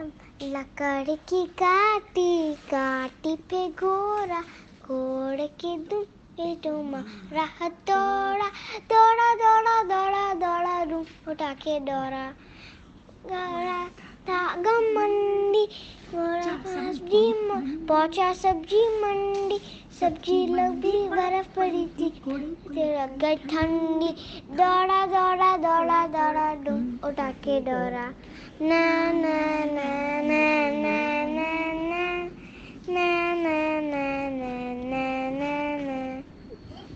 लकड़ की काटी काटी पे घोड़ा घोड़े के दूसरे डुमा राह दौड़ा दौड़ा दौड़ा दौड़ा दौड़ा रूम उठा के दौड़ा। दौड़ा धागा मंडी पहुँचा सब्ज़ी मंडी सब्ज़ी लगी बर्फ़ पड़ी थी। लग गई ठंडी दौड़ा दौड़ा दौड़ा दौड़ा डूम उठा के दौड़ा। ना ना